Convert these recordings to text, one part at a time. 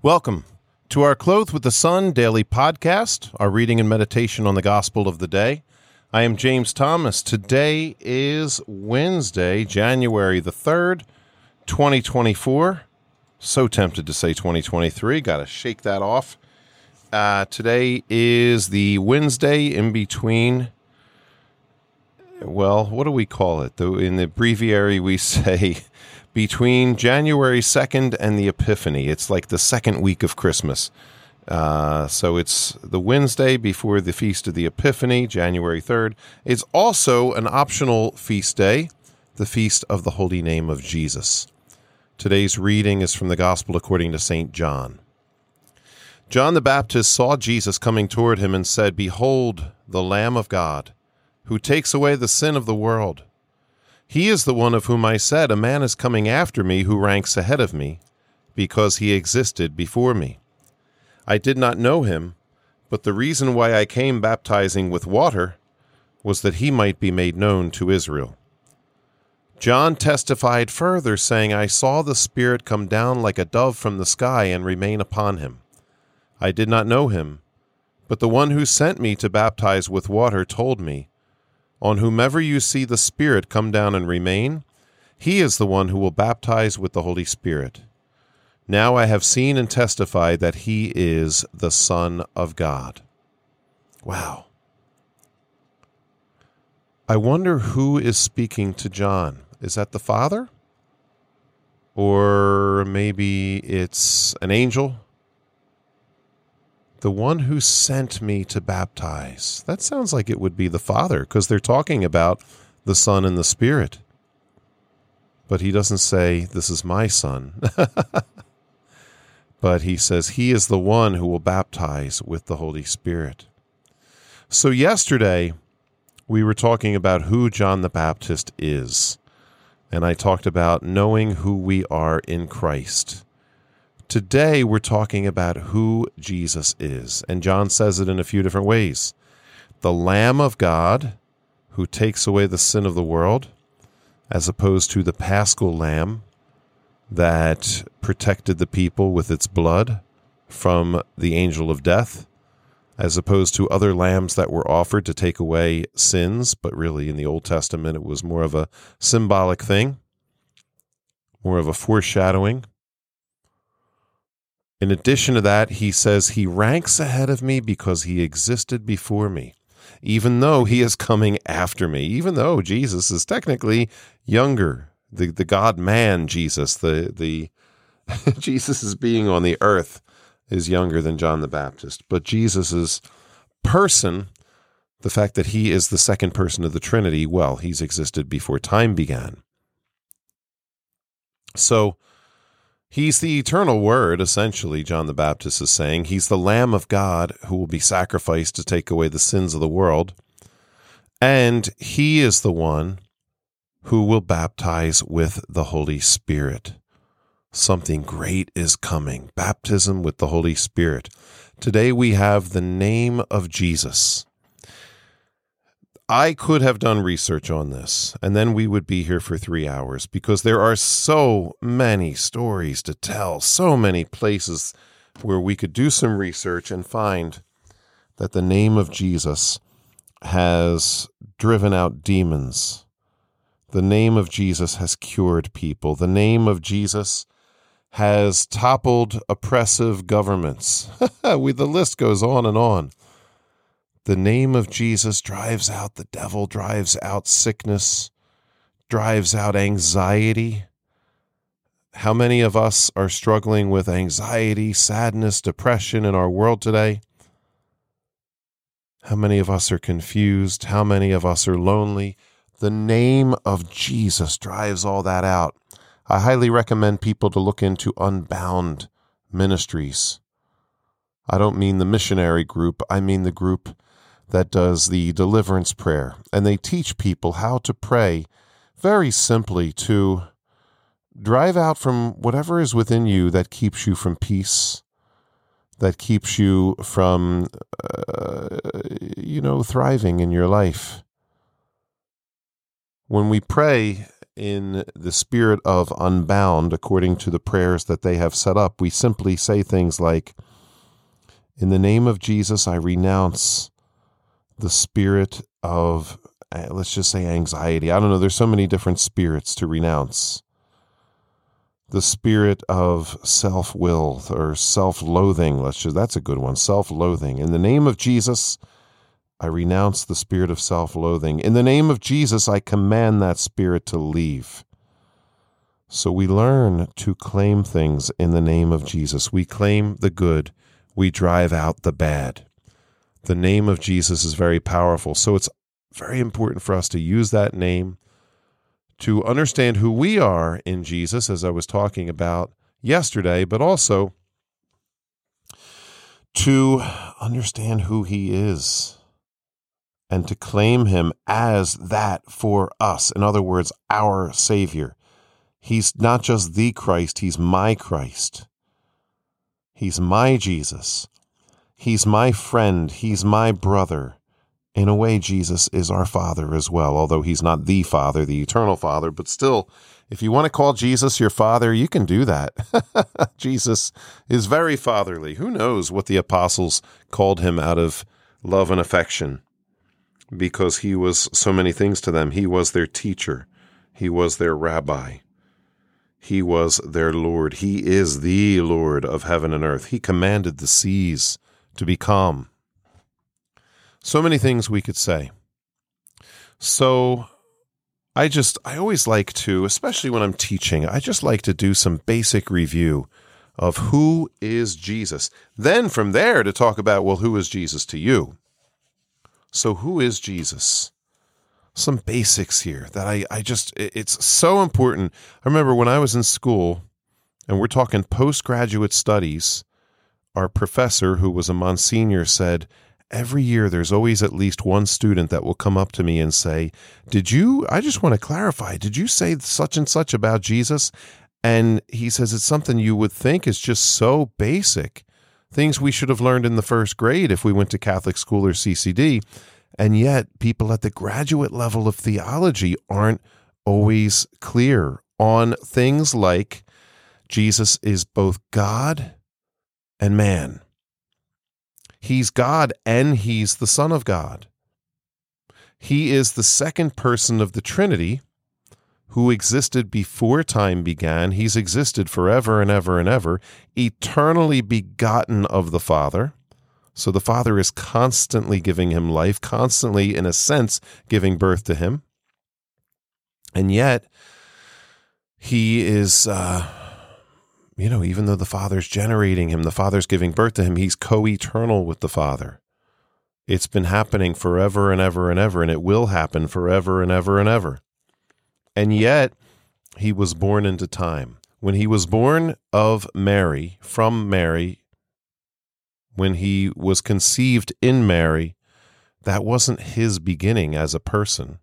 Welcome to our Clothed with the Sun daily podcast, our reading and meditation on the gospel of the day. I am James Thomas. Today is Wednesday, January the 3rd, 2024. So tempted to say 2023. Got to shake that off. Uh, today is the Wednesday in between. Well, what do we call it? In the breviary, we say between January 2nd and the Epiphany. It's like the second week of Christmas. Uh, so it's the Wednesday before the Feast of the Epiphany, January 3rd. It's also an optional feast day, the Feast of the Holy Name of Jesus. Today's reading is from the Gospel according to St. John. John the Baptist saw Jesus coming toward him and said, Behold, the Lamb of God, who takes away the sin of the world. He is the one of whom I said, A man is coming after me who ranks ahead of me, because he existed before me. I did not know him, but the reason why I came baptizing with water was that he might be made known to Israel. John testified further, saying, I saw the Spirit come down like a dove from the sky and remain upon him. I did not know him, but the one who sent me to baptize with water told me, on whomever you see the Spirit come down and remain, he is the one who will baptize with the Holy Spirit. Now I have seen and testified that he is the Son of God. Wow. I wonder who is speaking to John. Is that the Father? Or maybe it's an angel? The one who sent me to baptize. That sounds like it would be the Father because they're talking about the Son and the Spirit. But he doesn't say, This is my Son. but he says, He is the one who will baptize with the Holy Spirit. So, yesterday, we were talking about who John the Baptist is. And I talked about knowing who we are in Christ. Today, we're talking about who Jesus is. And John says it in a few different ways the Lamb of God who takes away the sin of the world, as opposed to the paschal lamb that protected the people with its blood from the angel of death, as opposed to other lambs that were offered to take away sins. But really, in the Old Testament, it was more of a symbolic thing, more of a foreshadowing in addition to that, he says he ranks ahead of me because he existed before me, even though he is coming after me, even though Jesus is technically younger. The, the God man Jesus, the, the Jesus' being on the earth is younger than John the Baptist. But Jesus' person, the fact that he is the second person of the Trinity, well, he's existed before time began. So, He's the eternal word, essentially, John the Baptist is saying. He's the Lamb of God who will be sacrificed to take away the sins of the world. And he is the one who will baptize with the Holy Spirit. Something great is coming baptism with the Holy Spirit. Today we have the name of Jesus. I could have done research on this, and then we would be here for three hours because there are so many stories to tell, so many places where we could do some research and find that the name of Jesus has driven out demons. The name of Jesus has cured people. The name of Jesus has toppled oppressive governments. the list goes on and on. The name of Jesus drives out the devil, drives out sickness, drives out anxiety. How many of us are struggling with anxiety, sadness, depression in our world today? How many of us are confused? How many of us are lonely? The name of Jesus drives all that out. I highly recommend people to look into Unbound Ministries. I don't mean the missionary group, I mean the group that does the deliverance prayer. And they teach people how to pray very simply to drive out from whatever is within you that keeps you from peace, that keeps you from, uh, you know, thriving in your life. When we pray in the spirit of unbound, according to the prayers that they have set up, we simply say things like, In the name of Jesus, I renounce the spirit of, uh, let's just say, anxiety. I don't know, there's so many different spirits to renounce. The spirit of self will or self loathing, let's just, that's a good one, self loathing. In the name of Jesus, I renounce the spirit of self loathing. In the name of Jesus, I command that spirit to leave. So we learn to claim things in the name of Jesus. We claim the good, we drive out the bad. The name of Jesus is very powerful. So it's very important for us to use that name to understand who we are in Jesus, as I was talking about yesterday, but also to understand who he is and to claim him as that for us. In other words, our Savior. He's not just the Christ, he's my Christ. He's my Jesus. He's my friend. He's my brother. In a way, Jesus is our Father as well, although he's not the Father, the eternal Father, but still, if you want to call Jesus your Father, you can do that. Jesus is very fatherly. Who knows what the apostles called him out of love and affection? because he was so many things to them. He was their teacher, he was their rabbi, he was their Lord. He is the Lord of heaven and earth. He commanded the seas to be calm. So many things we could say. So I just, I always like to, especially when I'm teaching, I just like to do some basic review of who is Jesus. Then from there to talk about, well, who is Jesus to you? So, who is Jesus? Some basics here that I, I just, it's so important. I remember when I was in school, and we're talking postgraduate studies, our professor, who was a Monsignor, said, Every year there's always at least one student that will come up to me and say, Did you, I just want to clarify, did you say such and such about Jesus? And he says, It's something you would think is just so basic things we should have learned in the first grade if we went to Catholic school or CCD. And yet, people at the graduate level of theology aren't always clear on things like Jesus is both God and man. He's God and he's the Son of God. He is the second person of the Trinity who existed before time began. He's existed forever and ever and ever, eternally begotten of the Father. So the Father is constantly giving him life, constantly, in a sense, giving birth to him. And yet, he is, uh, you know, even though the Father's generating him, the Father's giving birth to him, he's co eternal with the Father. It's been happening forever and ever and ever, and it will happen forever and ever and ever. And yet, he was born into time. When he was born of Mary, from Mary, when he was conceived in Mary, that wasn't his beginning as a person.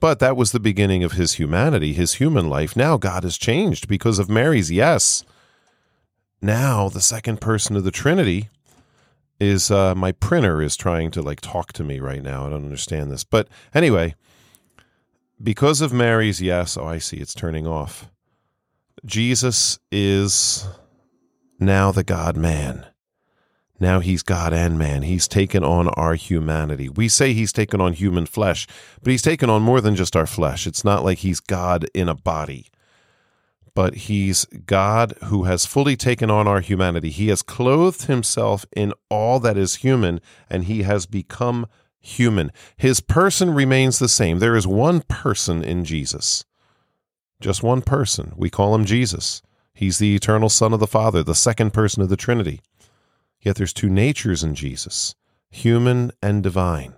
But that was the beginning of his humanity, his human life. Now God has changed because of Mary's yes. Now the second person of the Trinity is uh, my printer is trying to like talk to me right now. I don't understand this. But anyway, because of Mary's yes, oh, I see, it's turning off. Jesus is now the God man. Now he's God and man. He's taken on our humanity. We say he's taken on human flesh, but he's taken on more than just our flesh. It's not like he's God in a body, but he's God who has fully taken on our humanity. He has clothed himself in all that is human, and he has become human. His person remains the same. There is one person in Jesus. Just one person. We call him Jesus. He's the eternal Son of the Father, the second person of the Trinity. Yet there's two natures in Jesus human and divine.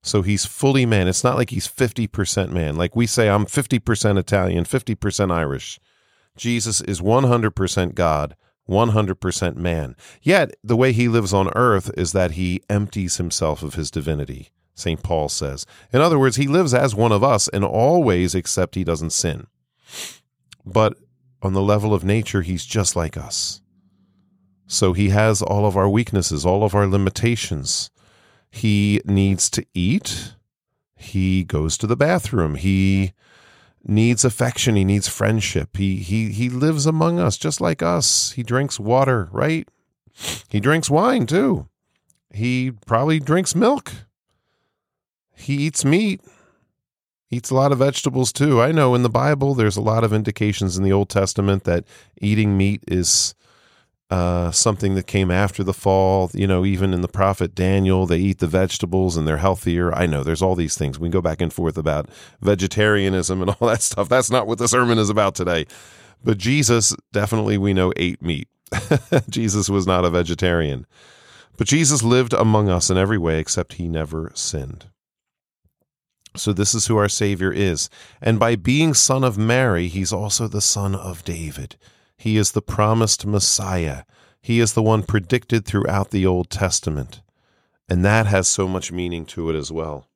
So he's fully man. It's not like he's 50% man. Like we say, I'm 50% Italian, 50% Irish. Jesus is 100% God, 100% man. Yet, the way he lives on earth is that he empties himself of his divinity, St. Paul says. In other words, he lives as one of us in all ways except he doesn't sin. But on the level of nature, he's just like us. So he has all of our weaknesses, all of our limitations. He needs to eat. He goes to the bathroom. He needs affection. He needs friendship. He he he lives among us just like us. He drinks water, right? He drinks wine too. He probably drinks milk. He eats meat. Eats a lot of vegetables too. I know in the Bible there's a lot of indications in the Old Testament that eating meat is uh, something that came after the fall. You know, even in the prophet Daniel, they eat the vegetables and they're healthier. I know there's all these things. We go back and forth about vegetarianism and all that stuff. That's not what the sermon is about today. But Jesus definitely, we know, ate meat. Jesus was not a vegetarian. But Jesus lived among us in every way except he never sinned. So this is who our Savior is. And by being son of Mary, he's also the son of David. He is the promised Messiah. He is the one predicted throughout the Old Testament. And that has so much meaning to it as well.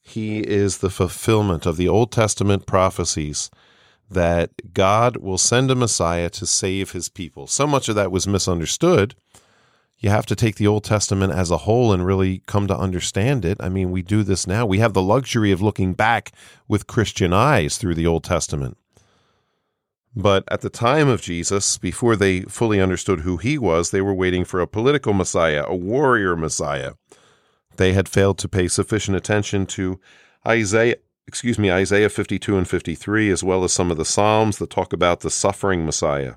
He is the fulfillment of the Old Testament prophecies that God will send a Messiah to save his people. So much of that was misunderstood. You have to take the Old Testament as a whole and really come to understand it. I mean, we do this now. We have the luxury of looking back with Christian eyes through the Old Testament. But at the time of Jesus, before they fully understood who he was, they were waiting for a political Messiah, a warrior Messiah. They had failed to pay sufficient attention to Isaiah, excuse me, Isaiah 52 and 53, as well as some of the Psalms that talk about the suffering Messiah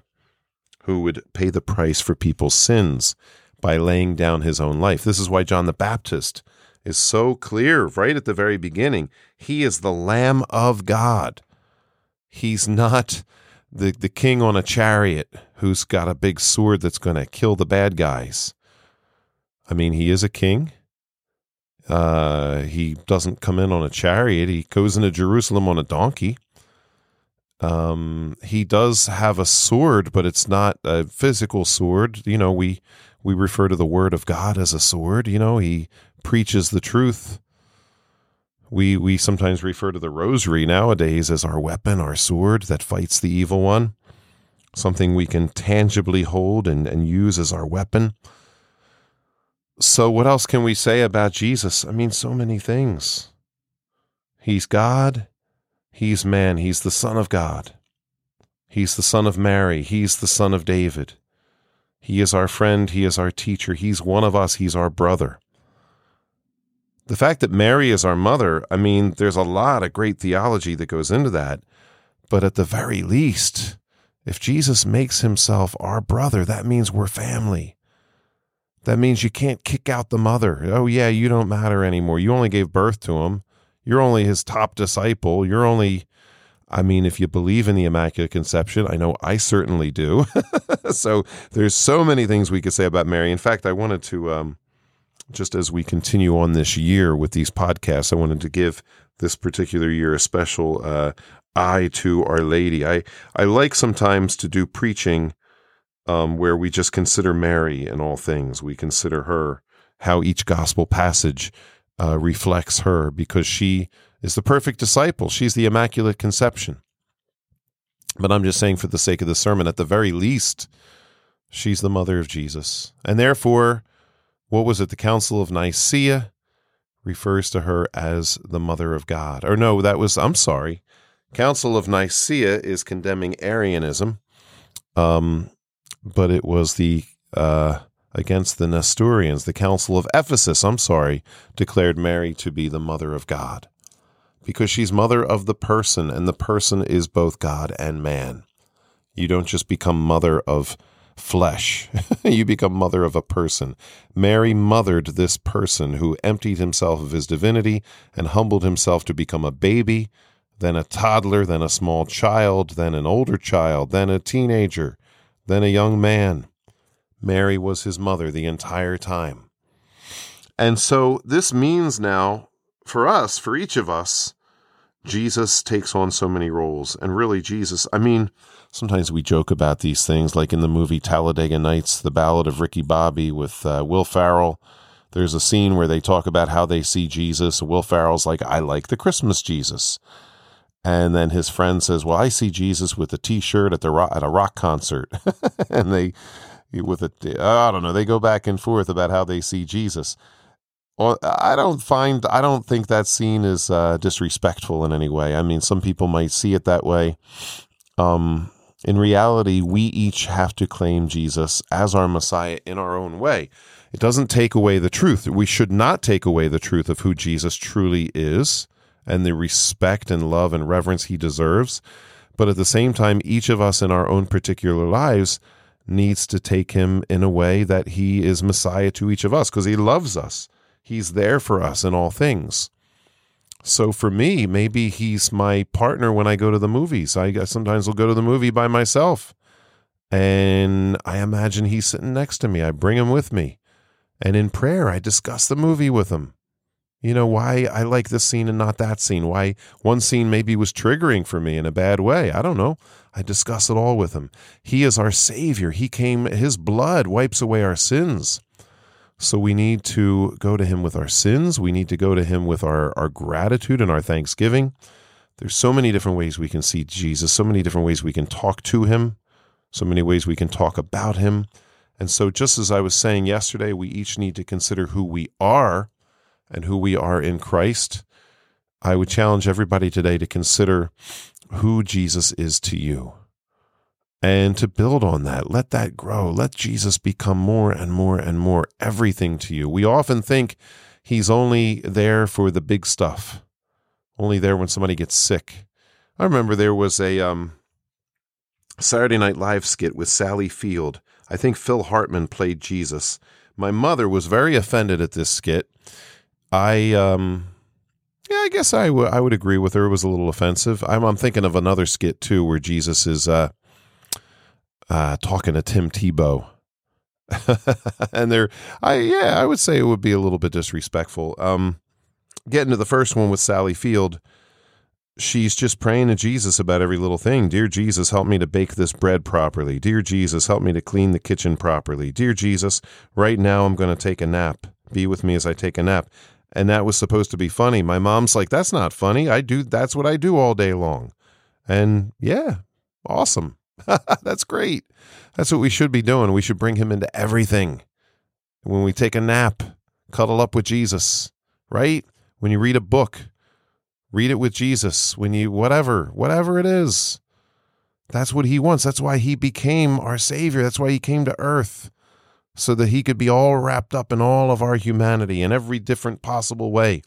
who would pay the price for people's sins by laying down his own life. This is why John the Baptist is so clear right at the very beginning. He is the Lamb of God. He's not the, the king on a chariot who's got a big sword that's going to kill the bad guys. I mean, he is a king. Uh, he doesn't come in on a chariot. He goes into Jerusalem on a donkey. Um, he does have a sword, but it's not a physical sword. You know, we we refer to the word of God as a sword. You know, he preaches the truth we we sometimes refer to the rosary nowadays as our weapon, our sword that fights the evil one, something we can tangibly hold and, and use as our weapon. So, what else can we say about Jesus? I mean, so many things. He's God, He's man, He's the Son of God, He's the Son of Mary, He's the Son of David. He is our friend, He is our teacher, He's one of us, He's our brother the fact that Mary is our mother, I mean, there's a lot of great theology that goes into that. But at the very least, if Jesus makes himself our brother, that means we're family. That means you can't kick out the mother. Oh, yeah, you don't matter anymore. You only gave birth to him. You're only his top disciple. You're only, I mean, if you believe in the Immaculate Conception, I know I certainly do. so there's so many things we could say about Mary. In fact, I wanted to um, just as we continue on this year with these podcasts, I wanted to give this particular year a special uh, eye to Our Lady. I, I like sometimes to do preaching um, where we just consider Mary in all things. We consider her, how each gospel passage uh, reflects her, because she is the perfect disciple. She's the Immaculate Conception. But I'm just saying, for the sake of the sermon, at the very least, she's the mother of Jesus. And therefore, what was it? The Council of Nicaea refers to her as the Mother of God. Or no, that was, I'm sorry. Council of Nicaea is condemning Arianism, um, but it was the uh, against the Nestorians. The Council of Ephesus, I'm sorry, declared Mary to be the Mother of God because she's mother of the person, and the person is both God and man. You don't just become mother of flesh. you become mother of a person. Mary mothered this person who emptied himself of his divinity and humbled himself to become a baby, then a toddler, then a small child, then an older child, then a teenager, then a young man. Mary was his mother the entire time. And so this means now, for us, for each of us, Jesus takes on so many roles. And really, Jesus, I mean, sometimes we joke about these things, like in the movie Talladega Nights, The Ballad of Ricky Bobby with uh, Will Ferrell. There's a scene where they talk about how they see Jesus. Will Ferrell's like, I like the Christmas Jesus. And then his friend says, Well, I see Jesus with a t shirt at, the at a rock concert. and they, with a, I don't know, they go back and forth about how they see Jesus. I don't find I don't think that scene is uh, disrespectful in any way. I mean, some people might see it that way. Um, in reality, we each have to claim Jesus as our Messiah in our own way. It doesn't take away the truth. We should not take away the truth of who Jesus truly is and the respect and love and reverence he deserves. But at the same time, each of us in our own particular lives needs to take him in a way that he is Messiah to each of us because he loves us. He's there for us in all things. So for me, maybe he's my partner when I go to the movies. I sometimes will go to the movie by myself. And I imagine he's sitting next to me. I bring him with me. And in prayer, I discuss the movie with him. You know, why I like this scene and not that scene. Why one scene maybe was triggering for me in a bad way. I don't know. I discuss it all with him. He is our Savior. He came, His blood wipes away our sins. So we need to go to Him with our sins. We need to go to Him with our, our gratitude and our thanksgiving. There's so many different ways we can see Jesus, so many different ways we can talk to Him, so many ways we can talk about Him. And so, just as I was saying yesterday, we each need to consider who we are and who we are in Christ. I would challenge everybody today to consider who Jesus is to you and to build on that. Let that grow. Let Jesus become more and more and more everything to you. We often think he's only there for the big stuff, only there when somebody gets sick. I remember there was a um, Saturday Night Live skit with Sally Field I think Phil Hartman played Jesus. My mother was very offended at this skit. I, um, yeah, I guess I, w- I would agree with her. It was a little offensive. I'm, I'm thinking of another skit too where Jesus is uh, uh, talking to Tim Tebow. and they're, I yeah, I would say it would be a little bit disrespectful. Um, getting to the first one with Sally Field, she's just praying to Jesus about every little thing. Dear Jesus, help me to bake this bread properly. Dear Jesus, help me to clean the kitchen properly. Dear Jesus, right now I'm going to take a nap. Be with me as I take a nap. And that was supposed to be funny. My mom's like, that's not funny. I do, that's what I do all day long. And yeah, awesome. that's great. That's what we should be doing. We should bring him into everything. When we take a nap, cuddle up with Jesus, right? When you read a book, Read it with Jesus when you, whatever, whatever it is. That's what he wants. That's why he became our Savior. That's why he came to earth, so that he could be all wrapped up in all of our humanity in every different possible way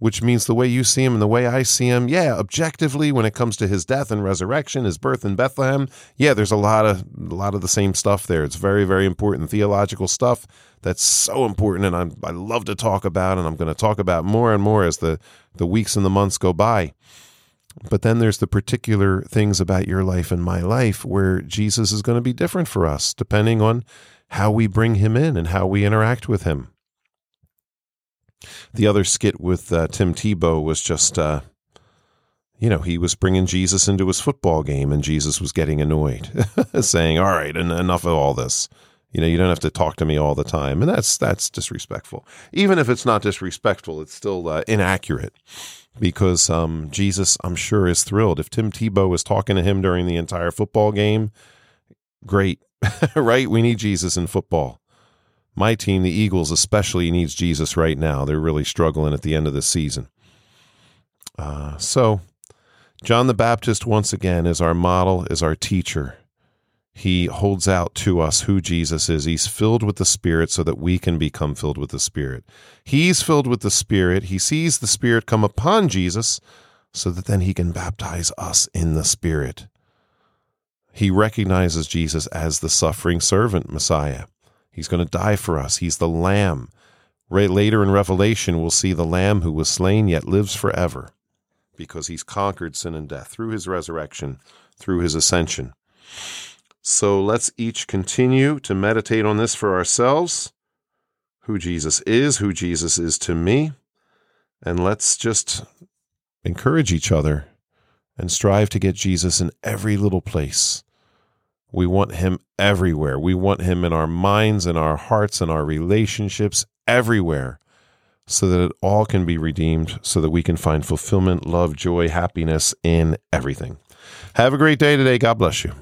which means the way you see him and the way I see him, yeah, objectively, when it comes to his death and resurrection, his birth in Bethlehem, yeah, there's a lot of a lot of the same stuff there. It's very, very important theological stuff that's so important, and I'm, I love to talk about, and I'm going to talk about more and more as the the weeks and the months go by. But then there's the particular things about your life and my life where Jesus is going to be different for us, depending on how we bring him in and how we interact with him. The other skit with uh, Tim Tebow was just, uh, you know, he was bringing Jesus into his football game, and Jesus was getting annoyed, saying, "All right, en- enough of all this." You know, you don't have to talk to me all the time, and that's that's disrespectful. Even if it's not disrespectful, it's still uh, inaccurate because um, Jesus, I'm sure, is thrilled. If Tim Tebow was talking to him during the entire football game, great, right? We need Jesus in football my team, the Eagles, especially needs Jesus right now. They're really struggling at the end of the season. Uh, so, John the Baptist, once again, is our model, is our teacher. He holds out to us who Jesus is. He's filled with the Spirit so that we can become filled with the Spirit. He's filled with the Spirit. He sees the Spirit come upon Jesus so that then he can baptize us in the Spirit. He recognizes Jesus as the suffering servant Messiah. He's going to die for us. He's the Lamb. Right later in Revelation, we'll see the Lamb who was slain yet lives forever because he's conquered sin and death through his resurrection, through his ascension. So let's each continue to meditate on this for ourselves who Jesus is, who Jesus is to me, and let's just encourage each other and strive to get Jesus in every little place we want him everywhere. We want him in our minds, in our hearts, in our relationships, everywhere, so that it all can be redeemed, so that we can find fulfillment, love, joy, happiness in everything. Have a great day today. God bless you.